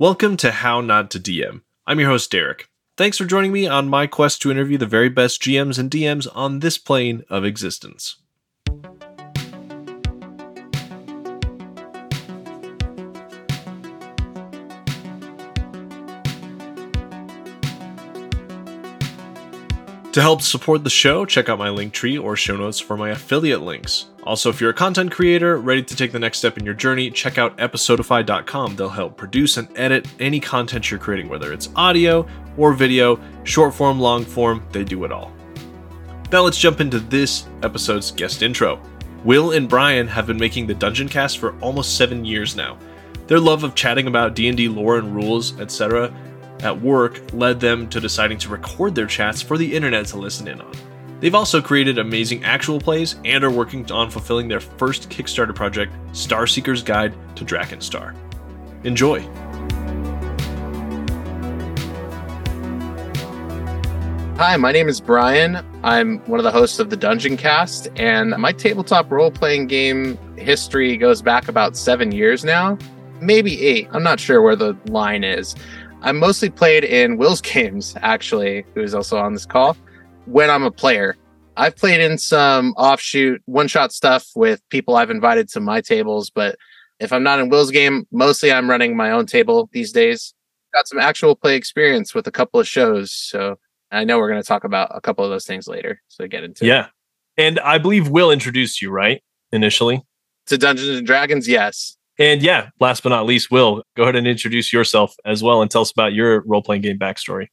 Welcome to How Not to DM. I'm your host, Derek. Thanks for joining me on my quest to interview the very best GMs and DMs on this plane of existence. To help support the show, check out my Linktree or show notes for my affiliate links. Also, if you're a content creator ready to take the next step in your journey, check out episodify.com. They'll help produce and edit any content you're creating, whether it's audio or video, short form, long form, they do it all. Now let's jump into this episode's guest intro. Will and Brian have been making the Dungeoncast for almost 7 years now. Their love of chatting about D&D lore and rules, etc., at work led them to deciding to record their chats for the internet to listen in on. They've also created amazing actual plays and are working on fulfilling their first Kickstarter project, Starseeker's Guide to Draken Star. Enjoy! Hi, my name is Brian. I'm one of the hosts of the Dungeoncast, and my tabletop role playing game history goes back about seven years now, maybe eight. I'm not sure where the line is. I mostly played in Will's games, actually, who is also on this call, when I'm a player. I've played in some offshoot one shot stuff with people I've invited to my tables, but if I'm not in Will's game, mostly I'm running my own table these days. Got some actual play experience with a couple of shows. So I know we're going to talk about a couple of those things later. So get into yeah. It. And I believe Will introduced you, right? Initially to Dungeons and Dragons. Yes. And yeah, last but not least, Will, go ahead and introduce yourself as well and tell us about your role playing game backstory.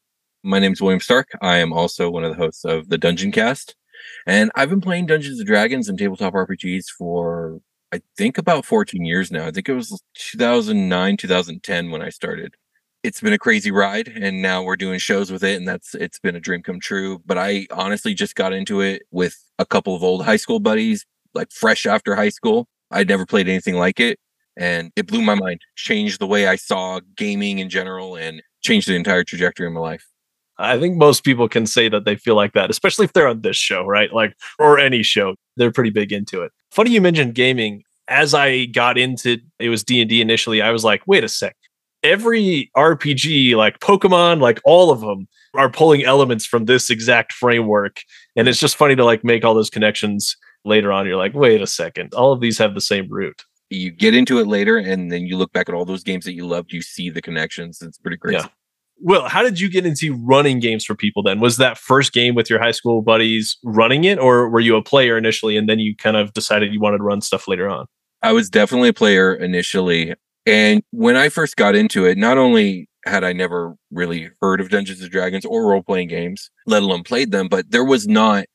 My name is William Stark. I am also one of the hosts of the Dungeoncast. And I've been playing Dungeons and Dragons and tabletop RPGs for, I think, about 14 years now. I think it was 2009, 2010 when I started. It's been a crazy ride, and now we're doing shows with it, and that's it's been a dream come true. But I honestly just got into it with a couple of old high school buddies, like fresh after high school. I'd never played anything like it and it blew my mind. Changed the way i saw gaming in general and changed the entire trajectory of my life. I think most people can say that they feel like that especially if they're on this show right? Like or any show they're pretty big into it. Funny you mentioned gaming. As i got into it was d&d initially i was like wait a sec. Every rpg like pokemon like all of them are pulling elements from this exact framework. And it's just funny to like make all those connections later on. You're like wait a second. All of these have the same root you get into it later and then you look back at all those games that you loved you see the connections it's pretty crazy. Yeah. well how did you get into running games for people then? Was that first game with your high school buddies running it or were you a player initially and then you kind of decided you wanted to run stuff later on? I was definitely a player initially and when i first got into it not only had i never really heard of dungeons and dragons or role-playing games let alone played them but there was not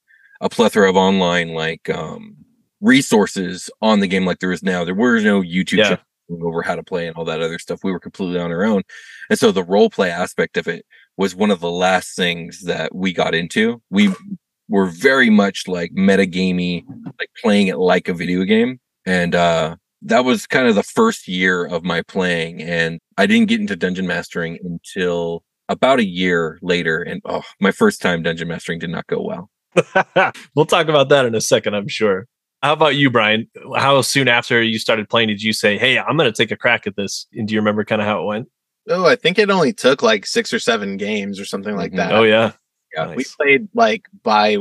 a plethora of online like um resources on the game like there is now. There were no YouTube yeah. over how to play and all that other stuff. We were completely on our own. And so the role play aspect of it was one of the last things that we got into. We were very much like metagamey, like playing it like a video game. And uh that was kind of the first year of my playing. And I didn't get into dungeon mastering until about a year later. And oh, my first time dungeon mastering did not go well. we'll talk about that in a second, I'm sure. How about you, Brian? How soon after you started playing did you say, "Hey, I'm going to take a crack at this"? And do you remember kind of how it went? Oh, I think it only took like six or seven games or something like mm-hmm. that. Oh yeah, yeah. Nice. We played like by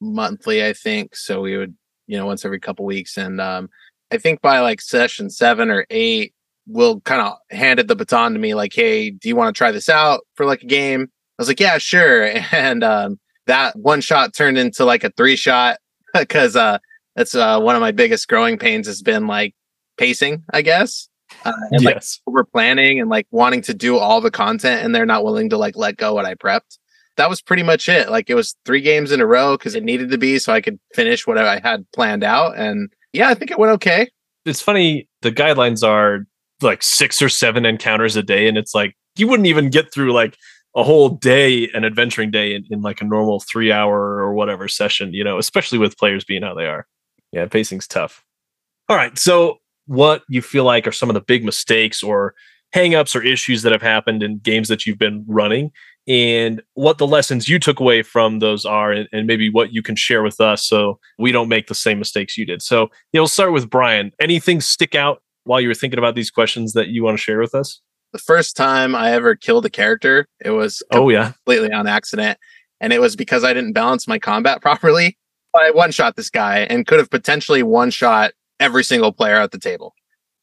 monthly, I think. So we would, you know, once every couple weeks, and um, I think by like session seven or eight, Will kind of handed the baton to me, like, "Hey, do you want to try this out for like a game?" I was like, "Yeah, sure." And um, that one shot turned into like a three shot because uh, that's uh, one of my biggest growing pains has been like pacing, I guess. Uh, and yes. like over planning and like wanting to do all the content and they're not willing to like let go what I prepped. That was pretty much it. Like it was three games in a row because it needed to be so I could finish what I had planned out. And yeah, I think it went okay. It's funny. The guidelines are like six or seven encounters a day. And it's like you wouldn't even get through like a whole day, an adventuring day in, in like a normal three hour or whatever session, you know, especially with players being how they are. Yeah, pacing's tough. All right. So, what you feel like are some of the big mistakes or hangups or issues that have happened in games that you've been running, and what the lessons you took away from those are, and, and maybe what you can share with us so we don't make the same mistakes you did. So, yeah, we'll start with Brian. Anything stick out while you were thinking about these questions that you want to share with us? the first time I ever killed a character, it was Oh yeah. completely on accident. And it was because I didn't balance my combat properly. I one shot this guy and could have potentially one shot every single player at the table.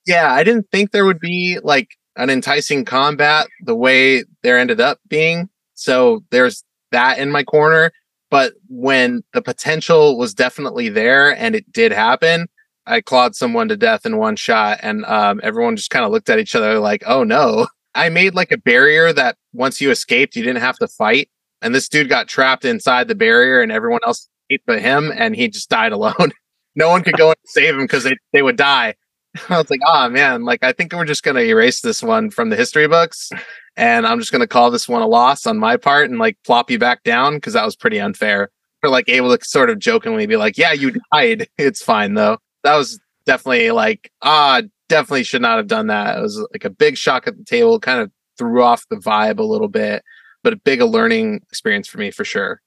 Yeah, I didn't think there would be like an enticing combat the way there ended up being. So there's that in my corner. But when the potential was definitely there and it did happen, I clawed someone to death in one shot, and um, everyone just kind of looked at each other like, "Oh no!" I made like a barrier that once you escaped, you didn't have to fight, and this dude got trapped inside the barrier, and everyone else but him, and he just died alone. no one could go and save him because they they would die. I was like, "Oh man!" Like I think we're just gonna erase this one from the history books, and I'm just gonna call this one a loss on my part, and like plop you back down because that was pretty unfair. We're like able to sort of jokingly be like, "Yeah, you died. It's fine though." that was definitely like ah definitely should not have done that it was like a big shock at the table kind of threw off the vibe a little bit but a big a learning experience for me for sure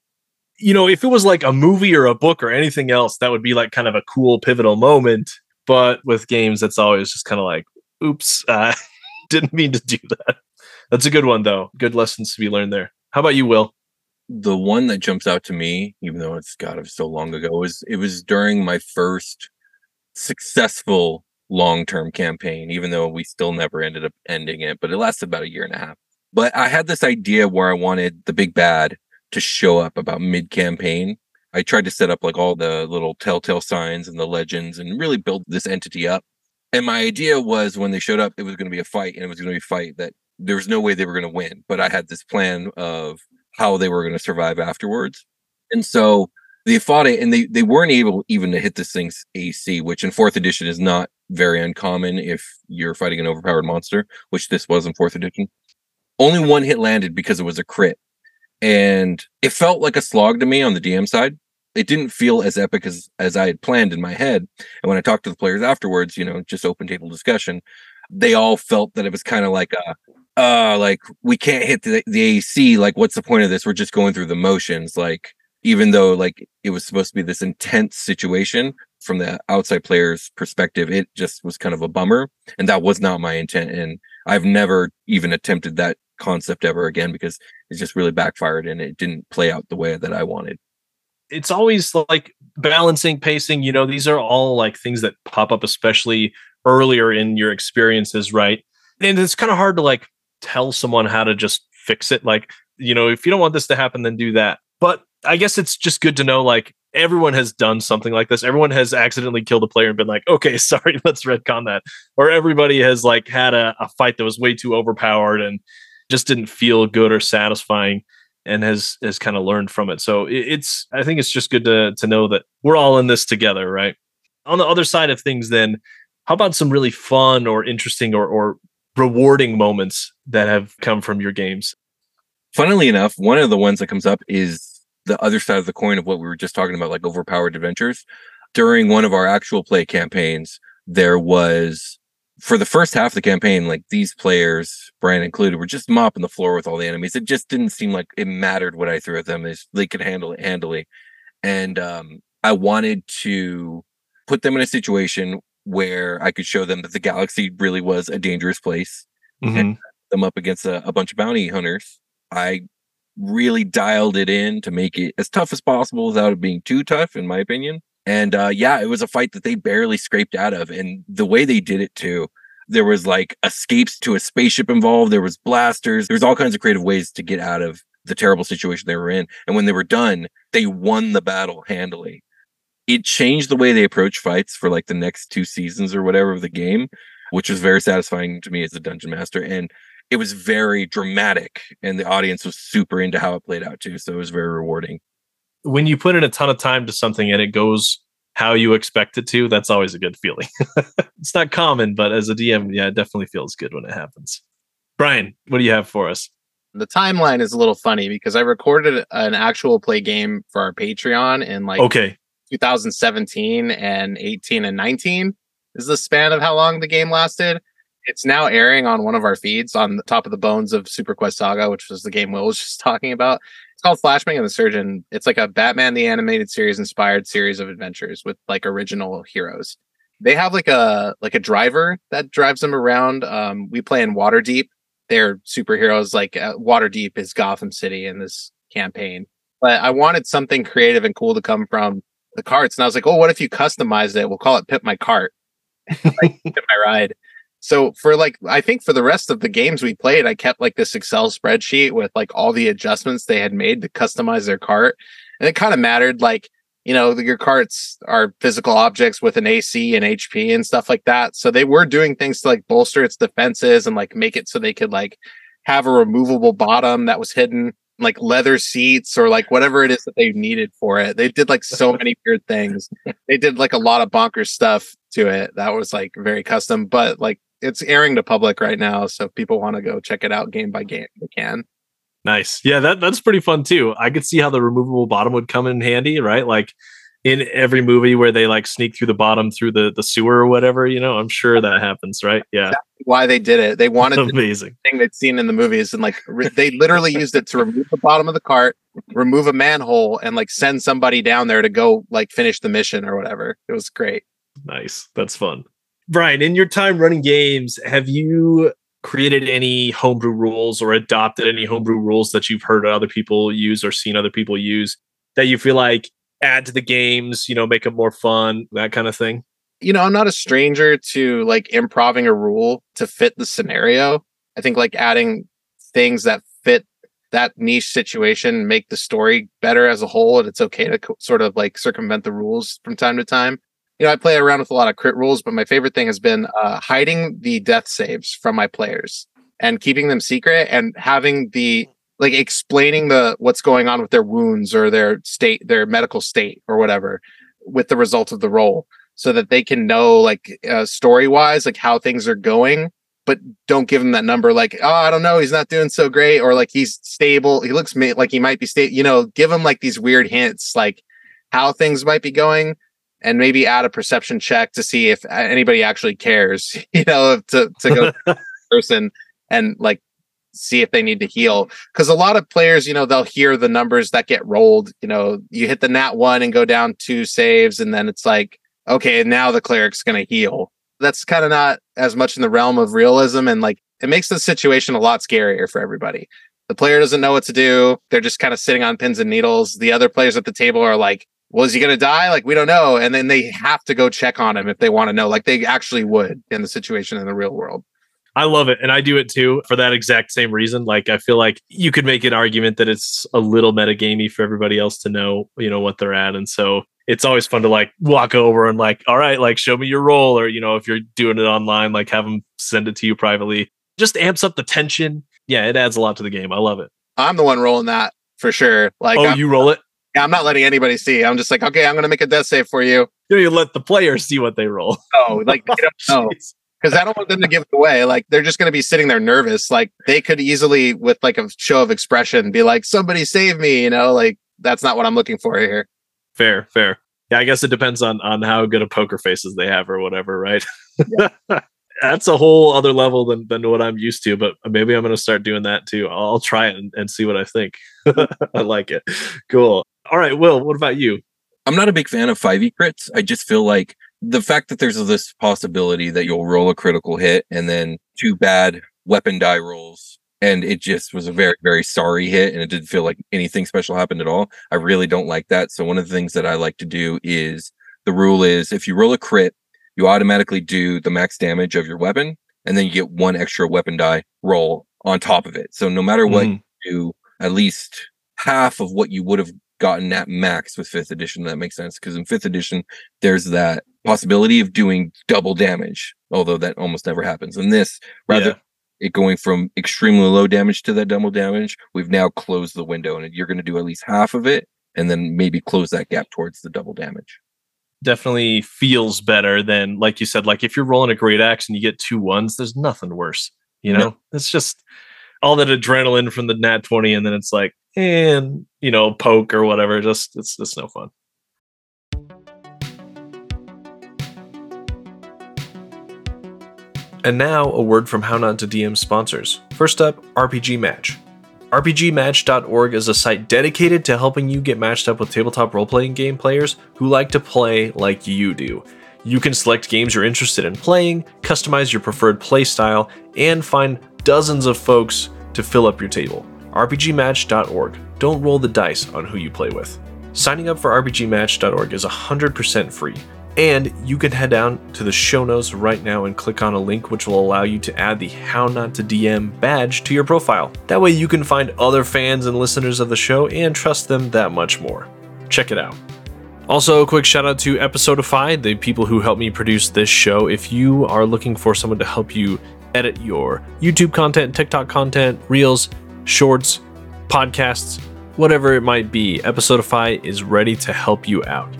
You know, if it was like a movie or a book or anything else, that would be like kind of a cool pivotal moment. But with games, that's always just kind of like, oops, uh, didn't mean to do that. That's a good one though. Good lessons to be learned there. How about you, Will? the one that jumps out to me, even though it's it was so long ago, was it was during my first successful long-term campaign, even though we still never ended up ending it, but it lasted about a year and a half. But I had this idea where I wanted the big bad to show up about mid-campaign. I tried to set up like all the little telltale signs and the legends and really build this entity up. And my idea was when they showed up, it was going to be a fight and it was going to be a fight that there was no way they were going to win. But I had this plan of how they were going to survive afterwards. And so they fought it and they, they weren't able even to hit this thing's AC, which in fourth edition is not very uncommon if you're fighting an overpowered monster, which this was in fourth edition. Only one hit landed because it was a crit. And it felt like a slog to me on the DM side. It didn't feel as epic as, as I had planned in my head. And when I talked to the players afterwards, you know, just open table discussion, they all felt that it was kind of like a, uh like we can't hit the, the AC like what's the point of this we're just going through the motions like even though like it was supposed to be this intense situation from the outside player's perspective it just was kind of a bummer and that was not my intent and I've never even attempted that concept ever again because it just really backfired and it didn't play out the way that I wanted. It's always like balancing pacing you know these are all like things that pop up especially earlier in your experiences right? And it's kind of hard to like tell someone how to just fix it like you know if you don't want this to happen then do that. But i guess it's just good to know like everyone has done something like this. Everyone has accidentally killed a player and been like okay sorry let's retcon that. Or everybody has like had a, a fight that was way too overpowered and just didn't feel good or satisfying and has has kind of learned from it. So it's I think it's just good to to know that we're all in this together, right? On the other side of things, then, how about some really fun or interesting or or rewarding moments that have come from your games? funnily enough, one of the ones that comes up is the other side of the coin of what we were just talking about, like overpowered adventures. During one of our actual play campaigns, there was for the first half of the campaign, like these players, Brian included, were just mopping the floor with all the enemies. It just didn't seem like it mattered what I threw at them. Is they could handle it handily. And um, I wanted to put them in a situation where I could show them that the galaxy really was a dangerous place Mhm. them up against a, a bunch of bounty hunters. I really dialed it in to make it as tough as possible without it being too tough, in my opinion. And uh, yeah, it was a fight that they barely scraped out of. And the way they did it too, there was like escapes to a spaceship involved, there was blasters, there's all kinds of creative ways to get out of the terrible situation they were in. And when they were done, they won the battle handily. It changed the way they approach fights for like the next two seasons or whatever of the game, which was very satisfying to me as a dungeon master. And it was very dramatic and the audience was super into how it played out too. So it was very rewarding. When you put in a ton of time to something and it goes how you expect it to, that's always a good feeling. it's not common, but as a DM, yeah, it definitely feels good when it happens. Brian, what do you have for us? the timeline is a little funny because I recorded an actual play game for our Patreon in like Okay. 2017 and 18 and 19 is the span of how long the game lasted. It's now airing on one of our feeds on the top of the bones of Super Quest Saga, which was the game Will was just talking about. It's called Flashbang and the Surgeon. It's like a Batman the Animated Series inspired series of adventures with like original heroes. They have like a like a driver that drives them around. Um, we play in Waterdeep, they're superheroes. Like uh, Waterdeep is Gotham City in this campaign, but I wanted something creative and cool to come from the carts, and I was like, oh, what if you customized it? We'll call it Pip My Cart, like Pip My Ride. So for like, I think for the rest of the games we played, I kept like this Excel spreadsheet with like all the adjustments they had made to customize their cart, and it kind of mattered like you know, your carts are physical objects with an AC and HP and stuff like that. So they were doing things to like bolster its defenses and like make it so they could like have a removable bottom that was hidden, like leather seats or like whatever it is that they needed for it. They did like so many weird things. They did like a lot of bonkers stuff to it that was like very custom, but like it's airing to public right now. So if people want to go check it out game by game, they can. Nice. Yeah, that that's pretty fun too. I could see how the removable bottom would come in handy, right? Like in every movie where they like sneak through the bottom through the the sewer or whatever, you know, I'm sure that happens, right? Yeah. Exactly why they did it. They wanted amazing the thing they'd seen in the movies and like re- they literally used it to remove the bottom of the cart, remove a manhole and like send somebody down there to go like finish the mission or whatever. It was great. Nice. That's fun. Brian, in your time running games, have you created any homebrew rules or adopted any homebrew rules that you've heard other people use or seen other people use that you feel like add to the games, you know, make them more fun, that kind of thing? You know, I'm not a stranger to like improving a rule to fit the scenario. I think like adding things that fit that niche situation make the story better as a whole and it's okay to co- sort of like circumvent the rules from time to time you know, I play around with a lot of crit rules, but my favorite thing has been uh, hiding the death saves from my players and keeping them secret and having the like explaining the what's going on with their wounds or their state, their medical state or whatever with the result of the roll so that they can know like uh, story wise like how things are going but don't give him that number like oh i don't know he's not doing so great or like he's stable he looks like he might be stable you know give him like these weird hints like how things might be going and maybe add a perception check to see if anybody actually cares, you know, to, to go to person and like see if they need to heal. Cause a lot of players, you know, they'll hear the numbers that get rolled, you know, you hit the nat one and go down two saves. And then it's like, okay, now the cleric's going to heal. That's kind of not as much in the realm of realism. And like, it makes the situation a lot scarier for everybody. The player doesn't know what to do. They're just kind of sitting on pins and needles. The other players at the table are like, was he going to die? Like, we don't know. And then they have to go check on him if they want to know, like they actually would in the situation in the real world. I love it. And I do it too for that exact same reason. Like, I feel like you could make an argument that it's a little metagamey for everybody else to know, you know, what they're at. And so it's always fun to like walk over and like, all right, like show me your role. Or, you know, if you're doing it online, like have them send it to you privately. Just amps up the tension. Yeah, it adds a lot to the game. I love it. I'm the one rolling that for sure. Like, oh, I'm, you roll it? Yeah, I'm not letting anybody see. I'm just like, okay, I'm going to make a death save for you. You, know, you let the players see what they roll. Oh, like they don't know. Because I don't want them to give it away. Like they're just going to be sitting there nervous. Like they could easily, with like a show of expression, be like, "Somebody save me!" You know, like that's not what I'm looking for here. Fair, fair. Yeah, I guess it depends on on how good of poker faces they have or whatever, right? Yeah. that's a whole other level than, than what I'm used to, but maybe I'm going to start doing that too. I'll try it and, and see what I think. I like it. Cool. All right, Will, what about you? I'm not a big fan of 5e crits. I just feel like the fact that there's this possibility that you'll roll a critical hit and then two bad weapon die rolls and it just was a very very sorry hit and it didn't feel like anything special happened at all. I really don't like that. So one of the things that I like to do is the rule is if you roll a crit, you automatically do the max damage of your weapon and then you get one extra weapon die roll on top of it. So no matter what mm. you do, at least half of what you would have gotten at max with fifth edition. That makes sense because in fifth edition, there's that possibility of doing double damage, although that almost never happens. In this, rather yeah. it going from extremely low damage to that double damage, we've now closed the window and you're going to do at least half of it and then maybe close that gap towards the double damage. Definitely feels better than, like you said, like if you're rolling a great axe and you get two ones, there's nothing worse. You know, no. it's just all that adrenaline from the nat 20 and then it's like and you know poke or whatever just it's it's no fun. And now a word from how not to dm sponsors. First up rpg match. Rpgmatch.org is a site dedicated to helping you get matched up with tabletop role-playing game players who like to play like you do. You can select games you're interested in playing, customize your preferred playstyle, and find dozens of folks to fill up your table. RPGmatch.org. Don't roll the dice on who you play with. Signing up for RPGmatch.org is 100% free. And you can head down to the show notes right now and click on a link which will allow you to add the How Not to DM badge to your profile. That way you can find other fans and listeners of the show and trust them that much more. Check it out. Also, a quick shout out to Episodify, the people who help me produce this show. If you are looking for someone to help you edit your YouTube content, TikTok content, Reels, Shorts, podcasts, whatever it might be, Episodify is ready to help you out.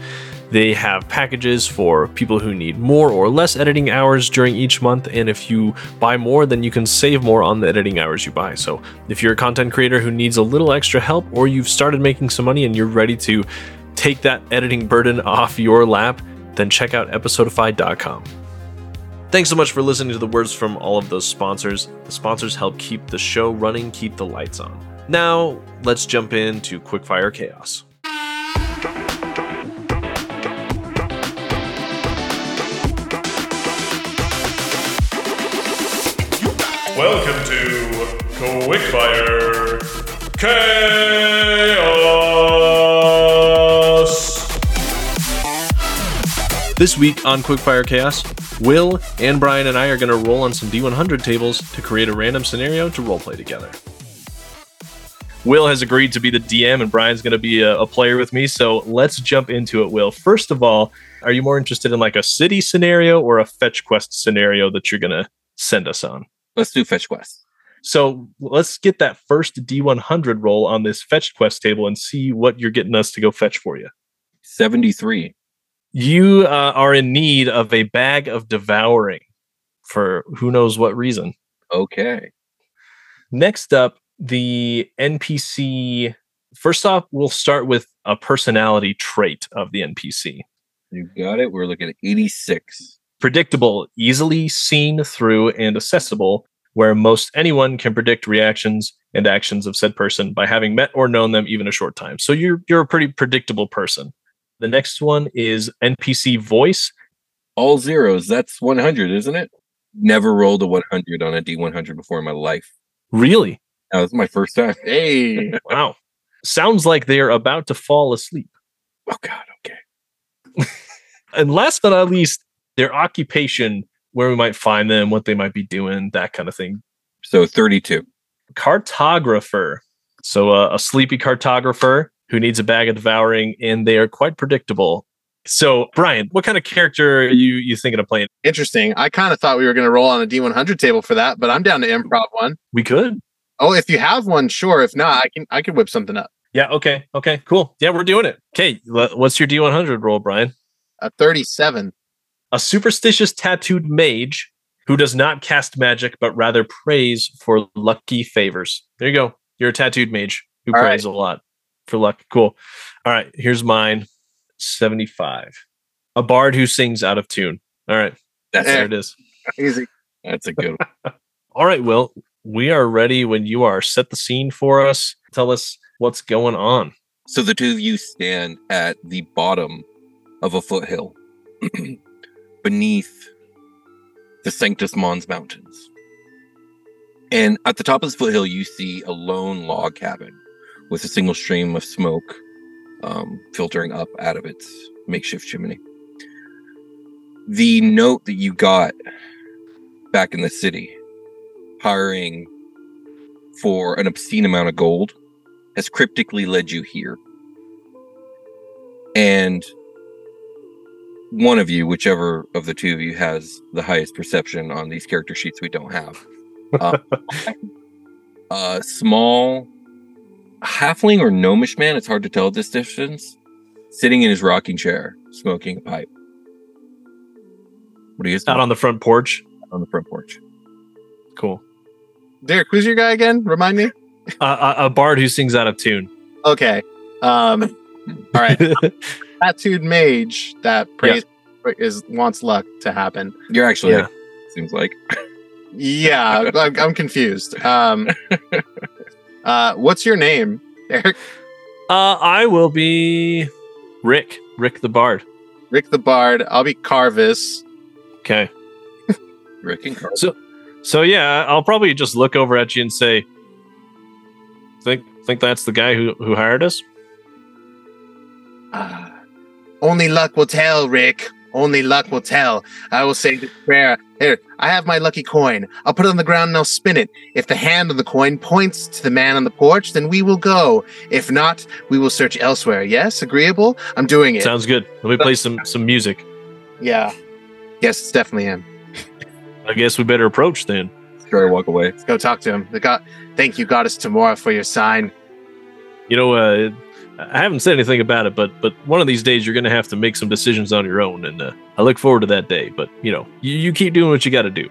They have packages for people who need more or less editing hours during each month, and if you buy more, then you can save more on the editing hours you buy. So, if you're a content creator who needs a little extra help, or you've started making some money and you're ready to take that editing burden off your lap, then check out episodify.com. Thanks so much for listening to the words from all of those sponsors. The sponsors help keep the show running, keep the lights on. Now, let's jump into Quickfire Chaos. Welcome to Quickfire Chaos. This week on Quickfire Chaos, Will and Brian and I are going to roll on some D100 tables to create a random scenario to roleplay together. Will has agreed to be the DM, and Brian's going to be a, a player with me. So let's jump into it. Will, first of all, are you more interested in like a city scenario or a fetch quest scenario that you're going to send us on? Let's do fetch quest. So let's get that first D100 roll on this fetch quest table and see what you're getting us to go fetch for you. 73. You uh, are in need of a bag of devouring for who knows what reason. Okay. Next up, the NPC. First off, we'll start with a personality trait of the NPC. You got it. We're looking at 86. Predictable, easily seen through, and accessible, where most anyone can predict reactions and actions of said person by having met or known them even a short time. So you're you're a pretty predictable person. The next one is NPC voice. All zeros. That's 100, isn't it? Never rolled a 100 on a D100 before in my life. Really? That was my first time. Hey, Wow. Sounds like they are about to fall asleep. Oh, God. Okay. And last but not least, their occupation, where we might find them, what they might be doing, that kind of thing. So 32. Cartographer. So uh, a sleepy cartographer who needs a bag of devouring, and they are quite predictable. So, Brian, what kind of character are you you thinking of playing? interesting. I kind of thought we were going to roll on a D100 table for that, but I'm down to improv one. We could. Oh, if you have one, sure. If not, I can I can whip something up. Yeah. Okay. Okay. Cool. Yeah, we're doing it. Okay. What's your D100 roll, Brian? A 37. a superstitious tattooed mage who does not cast magic but rather prays for lucky favors. There you go. You're a tattooed mage who All prays a lot for luck. Cool. All right, here's mine 75. A bard who sings out of tune. All right, That's eh. there it. it is. Easy. That's a good one. All right, Will, we are ready when you are. Set the scene for us. Tell us what's going on. So the two of you stand at the bottom of a foothill beneath the Sanctus Mons Mountains. And at the top of this foothill, you see a lone log cabin with a single stream of smoke um, filtering up out of its makeshift chimney. The note that you got back in the city, hiring for an obscene amount of gold, has cryptically led you here. And one of you, whichever of the two of you has the highest perception on these character sheets we don't have, uh, a small halfling or gnomish man, it's hard to tell at this distance, sitting in his rocking chair, smoking a pipe. What are you Out on the front porch. on the front porch? Cool. Derek, who's your guy again? Remind me. Uh, a, a bard who sings out of tune. Okay. Um. All right. Tattooed mage that prays is wants luck to happen. You're actually, Yeah. seems like. Yeah, I'm, I'm confused. Um. Uh, what's your name, Derek? Uh, I will be Rick. Rick the Bard. Rick the Bard. I'll be Carvis. Okay. Rick and Carl. So, So yeah, I'll probably just look over at you and say, "Think think that's the guy who who hired us?" Ah, only luck will tell, Rick. Only luck will tell. I will say this prayer. Here, I have my lucky coin. I'll put it on the ground and I'll spin it. If the hand on the coin points to the man on the porch, then we will go. If not, we will search elsewhere. Yes, agreeable. I'm doing it. Sounds good. Let me play some some music. yeah. Yes, it's definitely him. I guess we better approach then. Sure, walk away. Let's go talk to him. The God, thank you, Goddess Tymora, for your sign. You know, uh, I haven't said anything about it, but but one of these days you're going to have to make some decisions on your own, and uh, I look forward to that day. But you know, you, you keep doing what you got to do.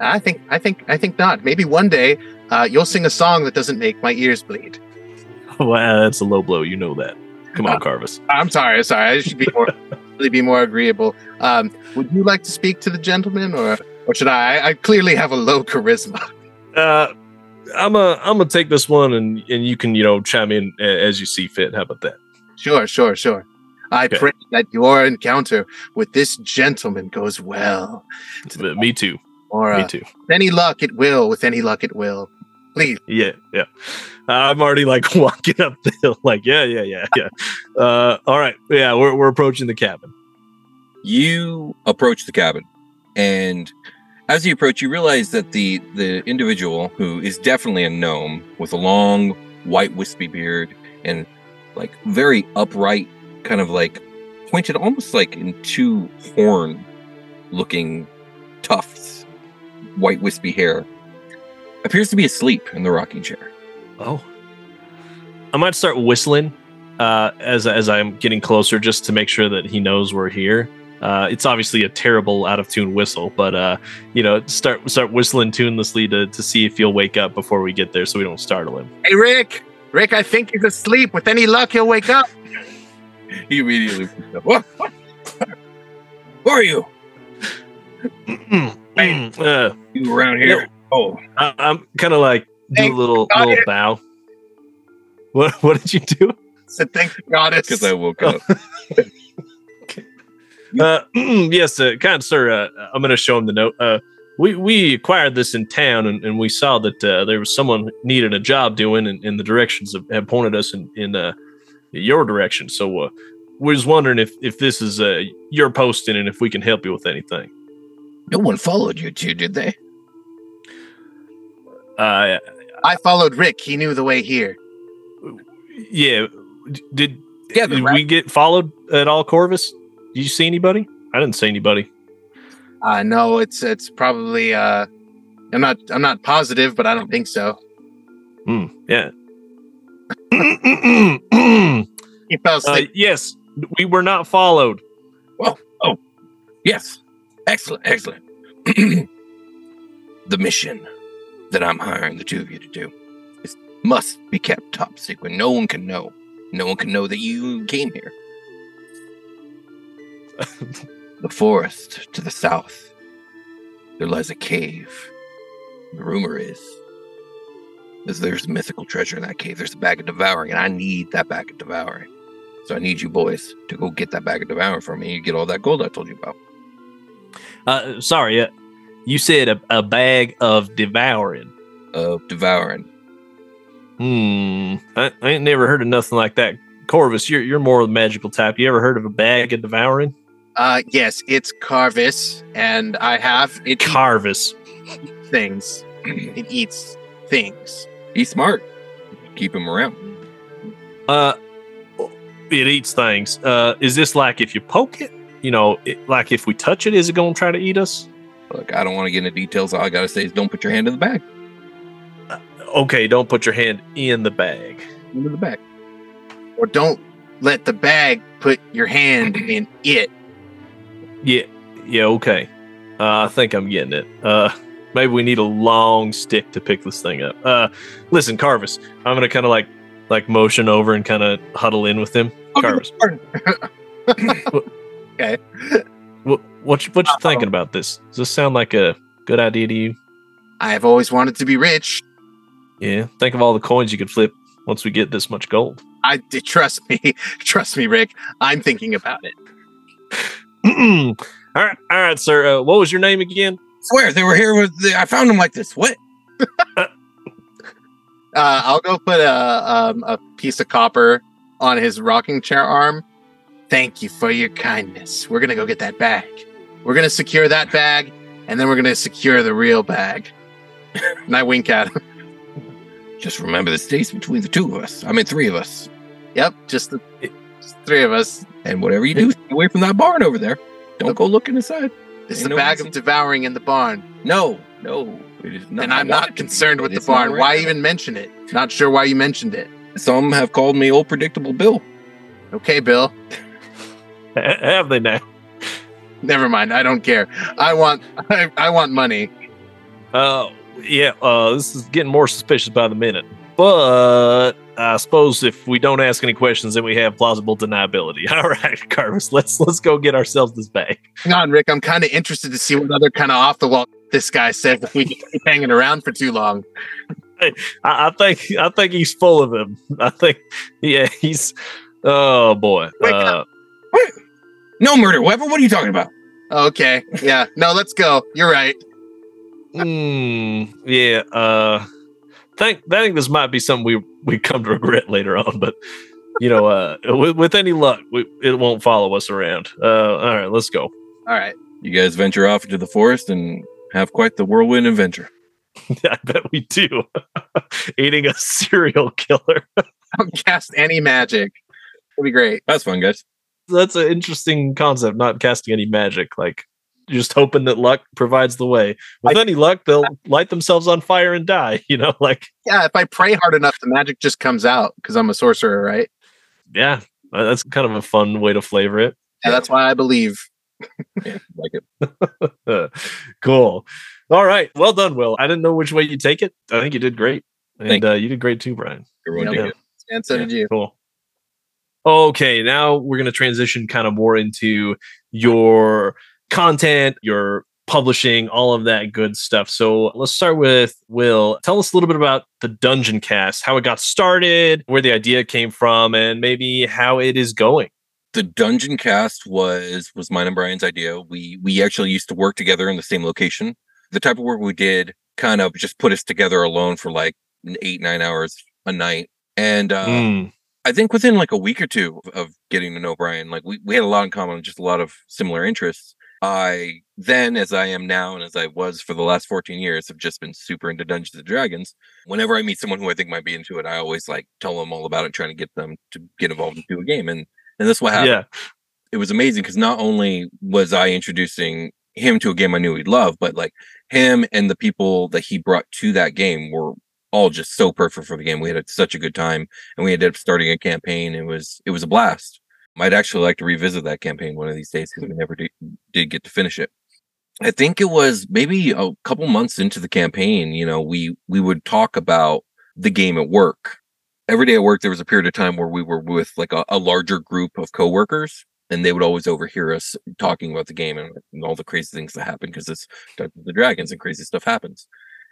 I think, I think, I think not. Maybe one day uh, you'll sing a song that doesn't make my ears bleed. well, that's a low blow. You know that. Come on, Uh, Carvis. I'm sorry, I'm sorry. I should be more, really be more agreeable. Um, would you like to speak to the gentleman, or or should I? I, I clearly have a low charisma. Uh, I'm a I'm gonna take this one, and and you can you know chime in as you see fit. How about that? Sure, sure, sure. I Okay. pray that your encounter with this gentleman goes well. Uh, Me too. Or Me uh, too. with any luck, it will. With any luck, it will. Please. Yeah, yeah. I'm already like walking up the hill. Like, yeah, yeah, yeah, yeah. Uh, all right. Yeah, we're we're approaching the cabin. You approach the cabin, and as you approach, you realize that the the individual who is definitely a gnome with a long white wispy beard and like very upright, kind of like pointed almost like in two horn looking tufts, white wispy hair, appears to be asleep in the rocking chair. Oh, I might start whistling uh, as as I'm getting closer, just to make sure that he knows we're here. Uh, it's obviously a terrible out of tune whistle, but uh, you know, start start whistling tunelessly to to see if he'll wake up before we get there, so we don't startle him. Hey, Rick. Rick, I think he's asleep. With any luck, he'll wake up. He immediately picks up. What? What? Who are you? uh, You around here? Oh, I, I'm kind of like do Thank a little little it- bow. What what did you do? So thank you, Goddess. because I woke up. Uh, yes, uh, kind sir. Uh, I'm going to show him the note. Uh, we we acquired this in town, and, and we saw that uh, there was someone needed a job doing, and, and the directions have, have pointed us in in uh, your direction. So uh, we was wondering if if this is uh, your posting, and if we can help you with anything. No one followed you two, did they? Uh, I followed Rick. He knew the way here. yeah. Did Yeah, did rat- we get followed at all, Corvus? Did you see anybody? I didn't see anybody. Uh, no, it's it's probably. Uh, I'm not. I'm not positive, but I don't think so. Hmm. Yeah. He fell Uh, yes, we were not followed. Well, oh, yes. Excellent. Excellent. the mission that I'm hiring the two of you to do is must be kept top secret. No one can know. No one can know that you came here. the forest to the south, there lies a cave. The rumor is, is there's mythical treasure in that cave. There's a bag of devouring, and I need that bag of devouring. So I need you boys to go get that bag of devouring for me. You get all that gold I told you about. Uh, sorry, uh, you said a, a bag of devouring. Of devouring. Hmm. I, I ain't never heard of nothing like that. Corvus, you're you're more of the magical type. You ever heard of a bag of devouring? Uh, yes, it's Carvis, and I have it Carvis. things. It eats things. He's smart. Keep him around. Uh, it eats things. Uh, is this like if you poke it? You know, it, like if we touch it, is it gonna try to eat us? Look, I don't want to get into details. All I gotta say is don't put your hand in the bag. Okay, don't put your hand in the bag. Into the bag. Or don't let the bag put your hand in it. Yeah, yeah, okay. Uh, I think I'm getting it. Uh, maybe we need a long stick to pick this thing up. Uh, listen, Carvis, I'm gonna kind of like like motion over and kind of huddle in with him. Carvis, what what you, what you thinking about this? Does this sound like a good idea to you? I've always wanted to be rich. Yeah. Think of all the coins you could flip once we get this much gold. I trust me, trust me, Rick. I'm thinking about it. All right, all right, sir. Uh, what was your name again? swear they were here with. The, I found them like this. What? Uh, I'll go put a um, a piece of copper on his rocking chair arm. Thank you for your kindness. We're gonna go get that bag. We're gonna secure that bag, and then we're gonna secure the real bag. and I wink at him. Just remember the stays between the two of us. I mean, three of us. Yep, just the just three of us. And whatever you do, stay away from that barn over there. Don't go looking inside. It's Ain't the no bag reason. of devouring in the barn. No, no. It is not and I'm not concerned with the It's not barn. right Why now. even mention it? Not sure why you mentioned it. Some have called me old predictable Bill. Okay, Bill. Have they now? Never mind. I don't care. I want I, I want money. Uh, yeah. Uh, this is getting more suspicious by the minute. But I suppose if we don't ask any questions, then we have plausible deniability. All right, Carvis, let's let's go get ourselves this bag. Hang on, Rick. I'm kind of interested to see what other kind of off the wall this guy says if we keep hanging around for too long. I, I think I think he's full of them. I think, yeah, he's. Oh boy. Wake Uh, No murder. Whatever. What are you talking about? Okay. Yeah. No, let's go. You're right. mm, yeah. Uh, think I think this might be something we we come to regret later on, but. You know, uh, with, with any luck, we, it won't follow us around. Uh, all right, let's go. All right. You guys venture off into the forest and have quite the whirlwind adventure. I bet we do. Eating a serial killer. Don't cast any magic. It'll be great. That's fun, guys. That's an interesting concept, not casting any magic. Like, just hoping that luck provides the way. With any luck, they'll light themselves on fire and die. You know, like, Yeah. If I pray hard enough, the magic just comes out because I'm a sorcerer, right? yeah, uh, that's kind of a fun way to flavor it. Yeah. That's why I believe. Yeah, like it. cool. All right. Well done, Will. I didn't know which way you take it. I think you did great. And Thank uh, you did great too, Brian. Everyone Yeah. did. And so Yeah, did you. Cool. Okay, now we're going to transition kind of more into your content, your publishing, all of that good stuff. So let's start with Will. Tell us a little bit about the Dungeoncast, how it got started, where the idea came from, and maybe how it is going. the dungeon cast was was mine and Brian's idea. We we actually used to work together in the same location. The type of work we did kind of just put us together alone for like eight nine hours a night. And uh, Mm, I think within like a week or two of, of getting to know Brian, like we, we had a lot in common, just a lot of similar interests. I then, as I am now, and as I was for the last 14 years, have just been super into Dungeons and Dragons. Whenever I meet someone who I think might be into it, I always like tell them all about it, trying to get them to get involved into a game. And and that's what happened yeah. it was amazing because not only was I introducing him to a game I knew he'd love, but like him and the people that he brought to that game were all just so perfect for the game. We had such a good time, and we ended up starting a campaign. It was it was a blast. Might actually like to revisit that campaign one of these days because we never did, did get to finish it. I think it was maybe a couple months into the campaign. You know, we we would talk about the game at work. Every day at work, there was a period of time where we were with like a, a larger group of coworkers, and they would always overhear us talking about the game and, and all the crazy things that happen because it's Dungeons and Dragons and crazy stuff happens.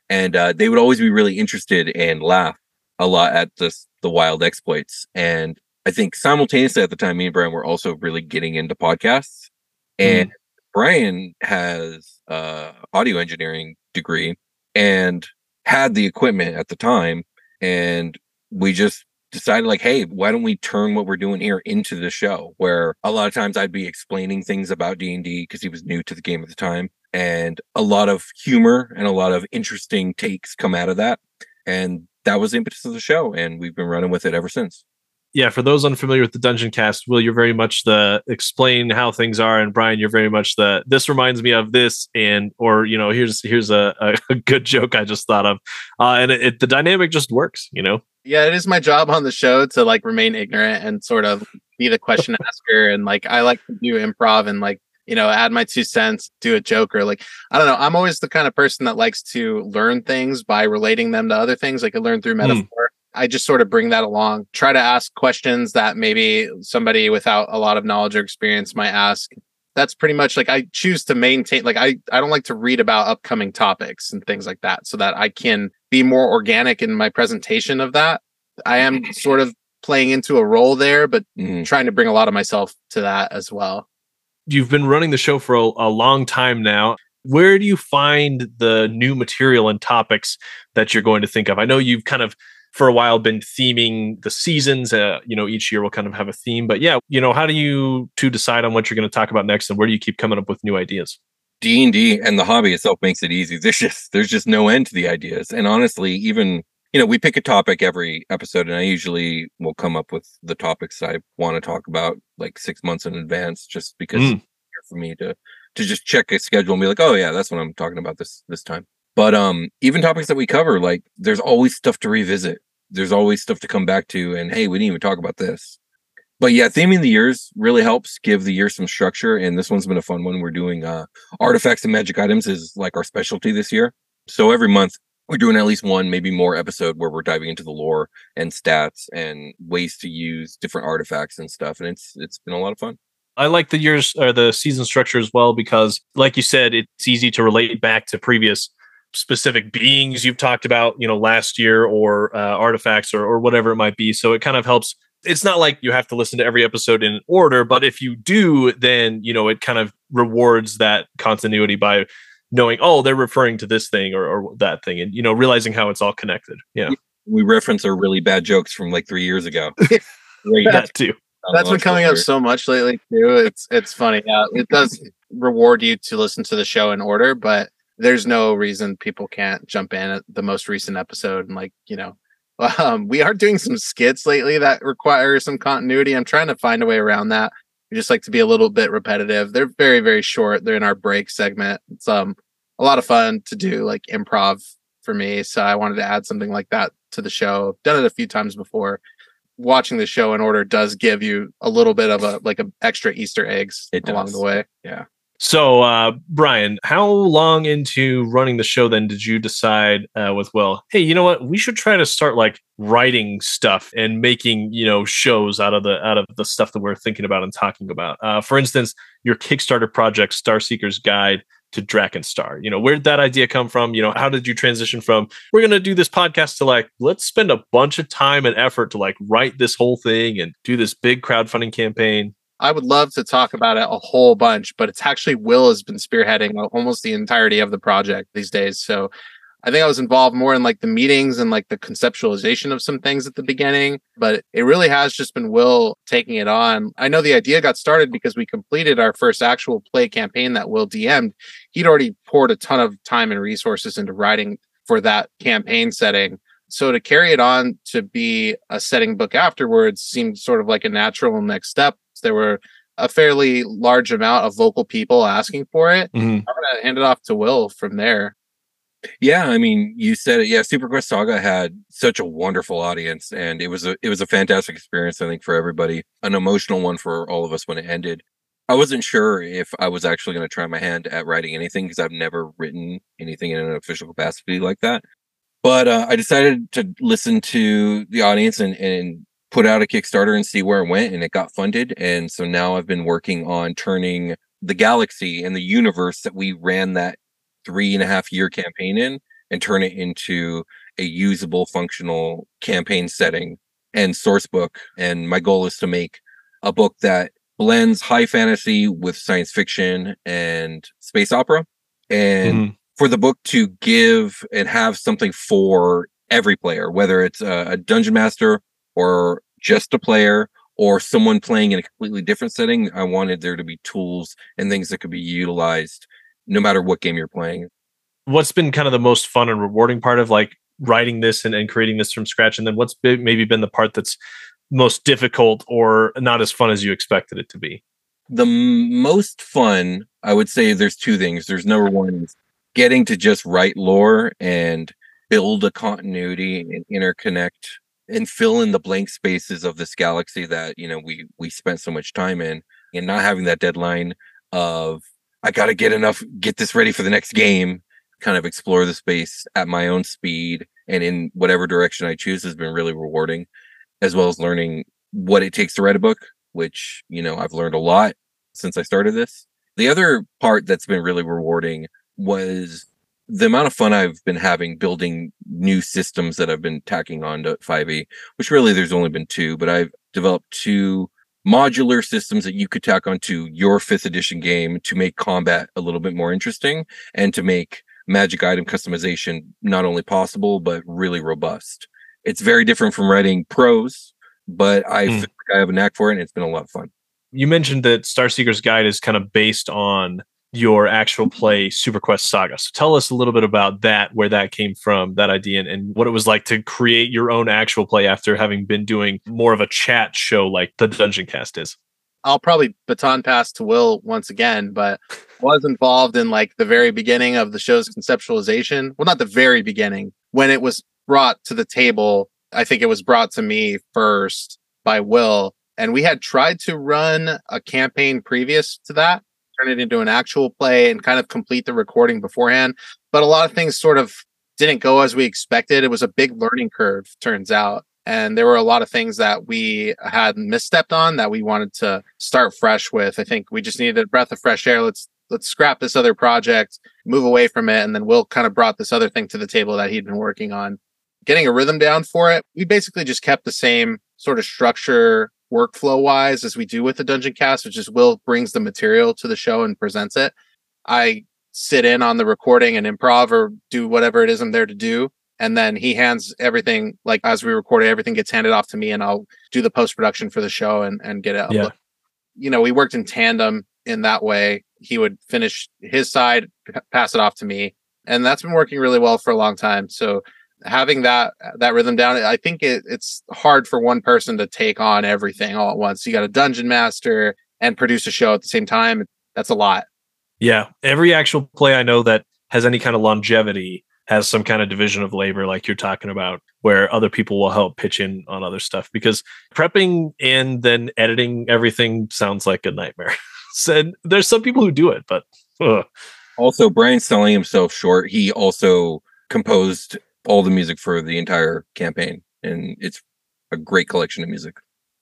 And uh, they would always be really interested and laugh a lot at this the wild exploits. And I think simultaneously at the time, me and Brian were also really getting into podcasts. And Brian has uh audio engineering degree and had the equipment at the time. And we just decided like, hey, why don't we turn what we're doing here into the show? Where a lot of times I'd be explaining things about D and D because he was new to the game at the time, and a lot of humor and a lot of interesting takes come out of that. And that was the impetus of the show, and we've been running with it ever since. Yeah, for those unfamiliar with the Dungeoncast, Will, you're very much the explain how things are, and Brian, you're very much the this reminds me of this, and or you know, here's here's a, a, good joke I just thought of, uh, and it, it the dynamic just works, you know. Yeah, it is my job on the show to like remain ignorant and sort of be the question asker. And like, I like to do improv and like, you know, add my two cents, do a joke or like, I don't know. I'm always the kind of person that likes to learn things by relating them to other things. Like I learn through metaphor. I just sort of bring that along, try to ask questions that maybe somebody without a lot of knowledge or experience might ask. That's pretty much like I choose to maintain like I I don't like to read about upcoming topics and things like that so that I can be more organic in my presentation of that. I am sort of playing into a role there, but Mhm. trying to bring a lot of myself to that as well. You've been running the show for a, a long time now. Where do you find the new material and topics that you're going to think of? I know you've kind of for a while been theming the seasons. Uh, you know, each year will kind of have a theme. But yeah, you know, how do you to decide on what you're going to talk about next, and where do you keep coming up with new ideas? D and D and the hobby itself makes it easy. There's just there's just no end to the ideas, and honestly, even you know, we pick a topic every episode, and I usually will come up with the topics I want to talk about like six months in advance, just because Mm. for me to to just check a schedule and be like, oh yeah, that's what I'm talking about this this time. But um, even topics that we cover, like there's always stuff to revisit. There's always stuff to come back to, and hey, we didn't even talk about this. But yeah, theming the years really helps give the year some structure, and this one's been a fun one. We're doing uh artifacts and magic items is like our specialty this year. So every month we're doing at least one, maybe more episode where we're diving into the lore and stats and ways to use different artifacts and stuff. And it's it's been a lot of fun. I like the years or the season structure as well because, like you said, it's easy to relate back to previous specific beings you've talked about, you know, last year or uh, artifacts or, or whatever it might be. So it kind of helps. It's not like you have to listen to every episode in order, but if you do, then you know it kind of rewards that continuity by knowing, oh, they're referring to this thing or, or that thing, and you know, realizing how it's all connected. Yeah, We reference our really bad jokes from like three years ago. Great. that too. That's been coming up so much lately too. It's it's funny. Yeah, it does reward you to listen to the show in order, but there's no reason people can't jump in at the most recent episode and like you know. Um, we are doing some skits lately that require some continuity. I'm trying to find a way around that. We just like to be a little bit repetitive. They're very very short. They're in our break segment. It's um a lot of fun to do like improv for me. So I wanted to add something like that to the show. Done it a few times before watching the show in order does give you a little bit of a like a extra Easter eggs It along the way. So, uh, Brian, how long into running the show then did you decide uh, with Will, hey, you know what? We should try to start like writing stuff and making you know shows out of the out of the stuff that we're thinking about and talking about. Uh, for instance, your Kickstarter project, Starseeker's Guide to Draken Star. You know, where did that idea come from? You know, how did you transition from we're gonna do this podcast to like let's spend a bunch of time and effort to like write this whole thing and do this big crowdfunding campaign? I would love to talk about it a whole bunch, but it's actually Will has been spearheading almost the entirety of the project these days. So I think I was involved more in like the meetings and like the conceptualization of some things at the beginning, but it really has just been Will taking it on. I know the idea got started because we completed our first actual play campaign that Will DM'd. He'd already poured a ton of time and resources into writing for that campaign setting. So to carry it on to be a setting book afterwards seemed sort of like a natural next step. There were a fairly large amount of vocal people asking for it. Mhm. I'm gonna hand it off to Will from there. Yeah, I mean, you said it. Yeah, Super Quest Saga had such a wonderful audience, and it was a it was a fantastic experience. I think for everybody, an emotional one for all of us when it ended. I wasn't sure if I was actually going to try my hand at writing anything because I've never written anything in an official capacity like that. But uh, I decided to listen to the audience and and put out a Kickstarter and see where it went, and it got funded. And so now I've been working on turning the galaxy and the universe that we ran that three and a half year campaign in and turn it into a usable functional campaign setting and source book and my goal is to make a book that blends high fantasy with science fiction and space opera and Mhm. for the book to give and have something for every player whether it's a, a dungeon master or just a player or someone playing in a completely different setting i wanted there to be tools and things that could be utilized no matter what game you're playing. What's been kind of the most fun and rewarding part of like writing this and, and creating this from scratch? And then what's been, maybe been the part that's most difficult or not as fun as you expected it to be? The m- most fun i would say there's two things. There's number one is getting to just write lore and build a continuity and interconnect and fill in the blank spaces of this galaxy that you know we we spent so much time in and not having that deadline of i got to get enough get this ready for the next game kind of explore the space at my own speed and in whatever direction i choose has been really rewarding as well as learning what it takes to write a book which you know i've learned a lot since i started this. The other part that's been really rewarding was the amount of fun I've been having building new systems that I've been tacking on to 5e, which really there's only been two, but I've developed two modular systems that you could tack onto your fifth edition game to make combat a little bit more interesting and to make magic item customization not only possible but really robust. It's very different from writing prose, but I hmm. feel like I have a knack for it and it's been a lot of fun. You mentioned that Starseeker's Guide is kind of based on your actual play Super Quest Saga. So tell us a little bit about that, where that came from, that idea, and, and what it was like to create your own actual play after having been doing more of a chat show like the Dungeoncast is. I'll probably baton pass to Will once again, but was involved in like the very beginning of the show's conceptualization. Well, not the very beginning. When it was brought to the table, I think it was brought to me first by Will. And we had tried to run a campaign previous to that, turn it into an actual play and kind of complete the recording beforehand. But a lot of things sort of didn't go as we expected. It was a big learning curve, turns out. And there were a lot of things that we had misstepped on that we wanted to start fresh with. I think we just needed a breath of fresh air. Let's let's scrap this other project, move away from it, and then Will kind of brought this other thing to the table that he'd been working on. Getting a rhythm down for it, we basically just kept the same sort of structure workflow wise as we do with the Dungeoncast, which is Will brings the material to the show and presents it. I sit in on the recording and improv or do whatever it is I'm there to do. And then he hands everything, like as we record it, everything gets handed off to me and I'll do the post production for the show and, and get it. Yeah. uploaded. You know, we worked in tandem in that way. He would finish his side, p- pass it off to me. And that's been working really well for a long time. So having that that rhythm down, I think it, it's hard for one person to take on everything all at once. You got a dungeon master and produce a show at the same time. That's a lot. Yeah, every actual play I know that has any kind of longevity has some kind of division of labor, like you're talking about, where other people will help pitch in on other stuff. Because prepping and then editing everything sounds like a nightmare. so there's some people who do it, but ugh. Also, Brian's selling himself short. He also composed all the music for the entire campaign, and it's a great collection of music.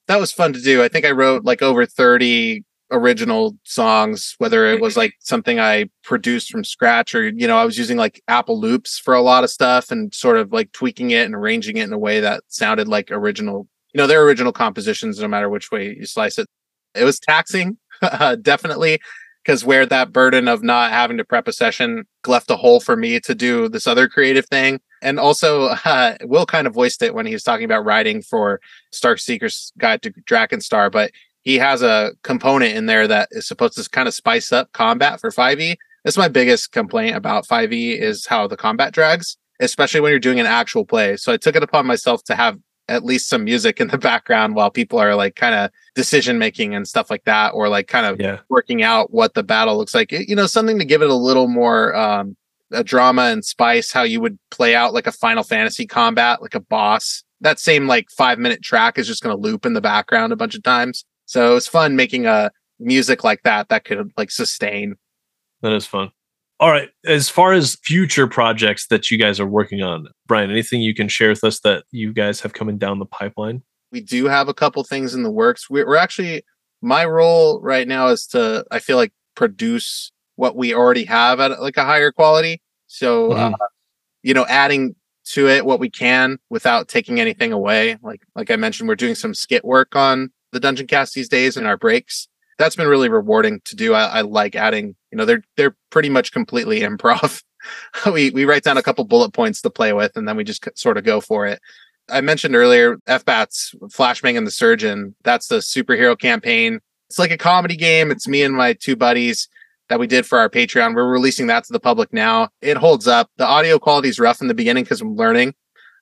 that was fun to do. I think I wrote like over 30 original songs, whether it was like something I produced from scratch or, you know, I was using like Apple loops for a lot of stuff and sort of like tweaking it and arranging it in a way that sounded like original, you know, they're original compositions no matter which way you slice it. It was taxing, definitely, because where that burden of not having to prep a session left a hole for me to do this other creative thing. And also, uh, Will kind of voiced it when he was talking about writing for Starseeker's Guide to Draken Star, but he has a component in there that is supposed to kind of spice up combat for 5e. That's my biggest complaint about 5e is how the combat drags, especially when you're doing an actual play. So I took it upon myself to have at least some music in the background while people are like kind of decision making and stuff like that, or like kind of yeah, working out what the battle looks like. You know, something to give it a little more um, a drama and spice. How you would play out like a Final Fantasy combat, like a boss. That same like five minute track is just going to loop in the background a bunch of times. So it was fun making a music like that that could like sustain. that is fun. All right, as far as future projects that you guys are working on, Brian, anything you can share with us that you guys have coming down the pipeline? We do have a couple things in the works. We're, we're actually my role right now is to I feel like produce what we already have at like a higher quality. So Mhm. uh, you know, adding to it what we can without taking anything away. Like like I mentioned, we're doing some skit work on the Dungeoncast these days in our breaks. That's been really rewarding to do. I, I like adding. You know, they're they're pretty much completely improv. we we write down a couple bullet points to play with, and then we just sort of go for it. I mentioned earlier FBAT's Flashbang and the Surgeon. That's the superhero campaign. It's like a comedy game. It's me and my two buddies that we did for our Patreon. We're releasing that to the public now. It holds up. The audio quality is rough in the beginning because I'm learning.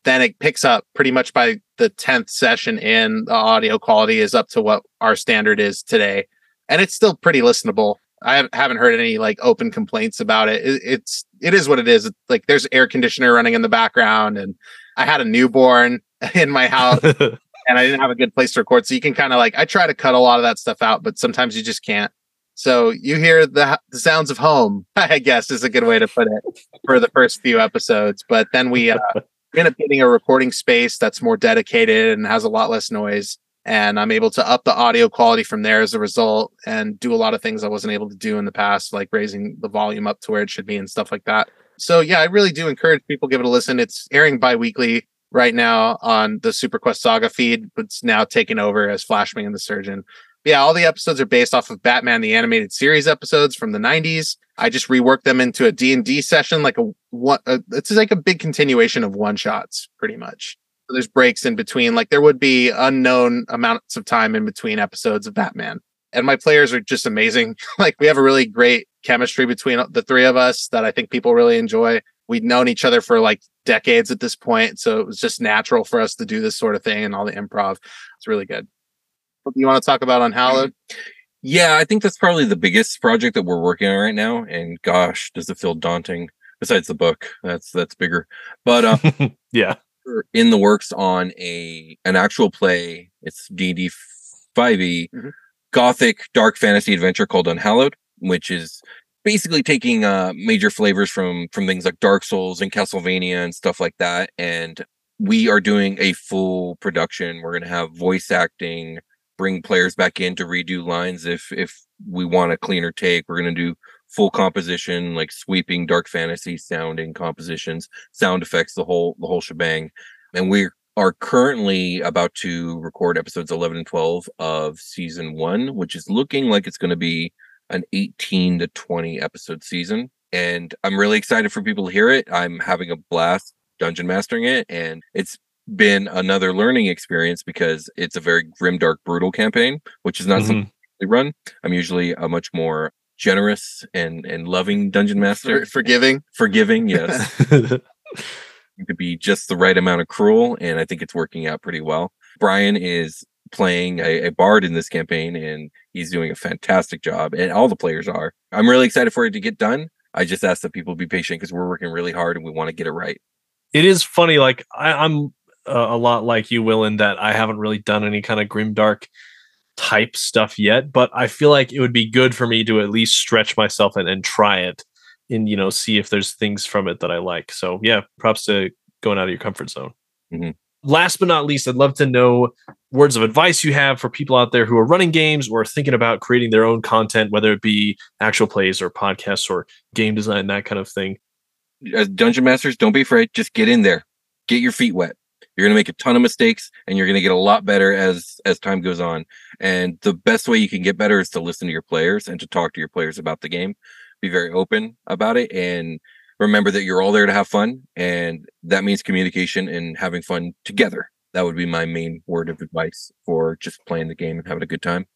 Then it picks up pretty much by the 10th session in. The audio quality is up to what our standard is today. And it's still pretty listenable. I haven't heard any like open complaints about it. it it's, it is what it is. It's like there's air conditioner running in the background and I had a newborn in my house and I didn't have a good place to record. So you can kind of like I try to cut a lot of that stuff out, but sometimes you just can't. So you hear the, the sounds of home, I guess is a good way to put it for the first few episodes. But then we uh, we end up getting a recording space that's more dedicated and has a lot less noise. And I'm able to up the audio quality from there as a result and do a lot of things I wasn't able to do in the past, like raising the volume up to where it should be and stuff like that. So yeah, I really do encourage people give it a listen. It's airing bi-weekly right now on the Super Quest Saga feed, but it's now taken over as Flashbang and the Surgeon. Yeah, all the episodes are based off of Batman the animated series episodes from the 90s. I just reworked them into a D&D session like a what uh, a, it's like a big continuation of one shots pretty much. So there's breaks in between like there would be unknown amounts of time in between episodes of Batman. And my players are just amazing. like we have a really great chemistry between the three of us that I think people really enjoy. We'd known each other for like decades at this point, so it was just natural for us to do this sort of thing and all the improv. It's really good. You want to talk about Unhallowed? Yeah, I think that's probably the biggest project that we're working on right now. And gosh, does it feel daunting? Besides the book, that's that's bigger. But uh, yeah, we're in the works on a an actual play. It's D D five E, Mhm. gothic dark fantasy adventure called Unhallowed, which is basically taking uh major flavors from from things like Dark Souls and Castlevania and stuff like that. And we are doing a full production. We're gonna have voice acting, bring players back in to redo lines if if we want a cleaner take. We're gonna do full composition, like sweeping dark fantasy sounding compositions, sound effects, the whole the whole shebang. And we are currently about to record episodes 11 and 12 of season one, which is looking like it's going to be an 18 to 20 episode season. And I'm really excited for people to hear it. I'm having a blast dungeon mastering it. And it's been another learning experience because it's a very grim, dark, brutal campaign, which is not Mhm. something I run. I'm usually a much more generous and and loving dungeon master For, forgiving. forgiving yes you could be just the right amount of cruel and i think it's working out pretty well brian is playing a, a bard in this campaign and he's doing a fantastic job and all the players are i'm really excited for it to get done i just ask that people be patient because we're working really hard and we want to get it right it is funny. Like I, I'm uh, a lot like you, Will, in that I haven't really done any kind of grim dark type stuff yet. But I feel like it would be good for me to at least stretch myself and, and try it, and you know, see if there's things from it that I like. So yeah, props to going out of your comfort zone. Mhm. Last but not least, I'd love to know words of advice you have for people out there who are running games or thinking about creating their own content, whether it be actual plays or podcasts or game design, that kind of thing. as dungeon masters don't be afraid just get in there get your feet wet you're going to make a ton of mistakes and you're going to get a lot better as as time goes on. And the best way you can get better is to listen to your players and to talk to your players about the game. Be very open about it and remember that you're all there to have fun and that means communication and having fun together. That would be my main word of advice for just playing the game and having a good time.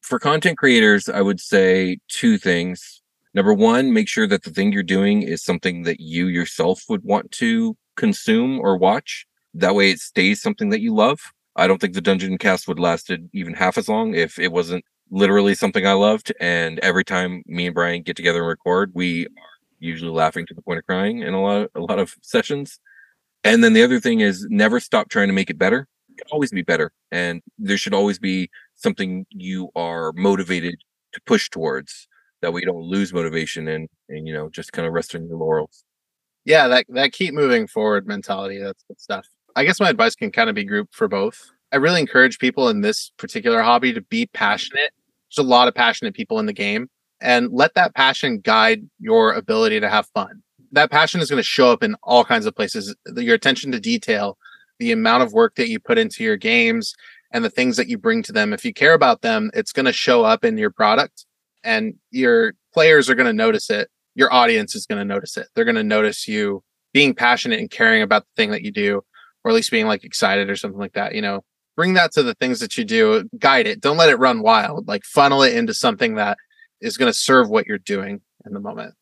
For content creators i would say two things. Number one, make sure that the thing you're doing is something that you yourself would want to consume or watch. That way it stays something that you love. I don't think the Dungeoncast would lasted even half as long if it wasn't literally something I loved. And every time me and Brian get together and record, we are usually laughing to the point of crying in a lot a lot of sessions. And then the other thing is never stop trying to make it better. It can always be better. And there should always be something you are motivated to push towards that way you don't lose motivation and and you know just kind of rest on your laurels yeah that that keep moving forward mentality that's good stuff i guess my advice can kind of be grouped for both. I really encourage people in this particular hobby to be passionate. There's a lot of passionate people in the game and let that passion guide your ability to have fun. That passion is going to show up in all kinds of places. Your attention to detail the amount of work that you put into your games and the things that you bring to them. If you care about them it's going to show up in your product and your players are going to notice it. Your audience is going to notice it. They're going to notice you being passionate and caring about the thing that you do, or at least being like excited or something like that. You know, bring that to the things that you do, guide it. Don't let it run wild. Like funnel it into something that is going to serve what you're doing in the moment.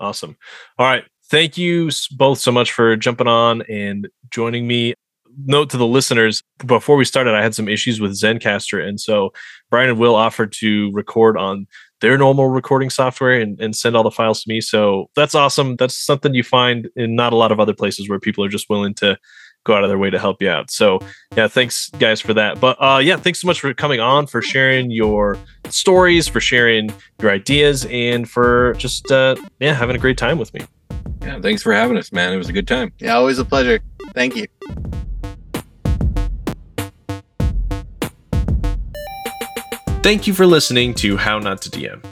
Awesome. All right. Thank you both so much for jumping on and joining me. Note to the listeners before we started, I had some issues with Zencastr. And so Brian and Will offered to record on their normal recording software and, and send all the files to me. So that's awesome. That's something you find in not a lot of other places where people are just willing to go out of their way to help you out. So yeah, thanks guys for that. But uh yeah, thanks so much for coming on, for sharing your stories, for sharing your ideas, and for just uh yeah, having a great time with me. yeah thanks for having us man it was a good time Yeah, always a pleasure. Thank you. Thank you for listening to How Not to DM.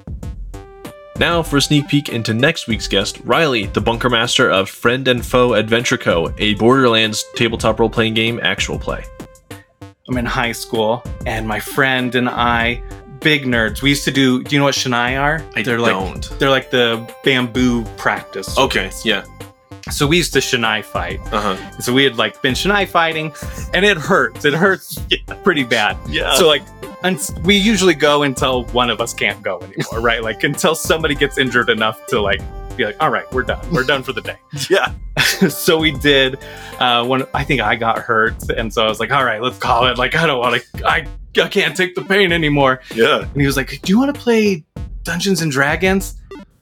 Now for a sneak peek into next week's guest, Riley, the bunker master of Friend and Foe Adventure Co., a Borderlands tabletop role playing game actual play. I'm in high school, and my friend and I, big nerds. We used to do. Do you know what Shinai are? I they're like don't. they're like the bamboo practice. Okay, yeah. So we used to Shinai fight. Uh huh. So we had like been Shinai fighting, and it hurts. It hurts pretty bad. Yeah. So like, uns- we usually go until one of us can't go anymore, right? Like until somebody gets injured enough to like be like, all right, we're done. We're done for the day. yeah. so we did. Uh, when I think I got hurt, and so I was like, all right, let's call it. Like I don't want to. I I can't take the pain anymore. Yeah. And he was like, do you want to play Dungeons and Dragons?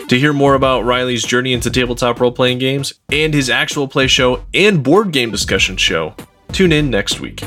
To hear more about Riley's journey into tabletop role playing games and his actual play show and board game discussion show, tune in next week.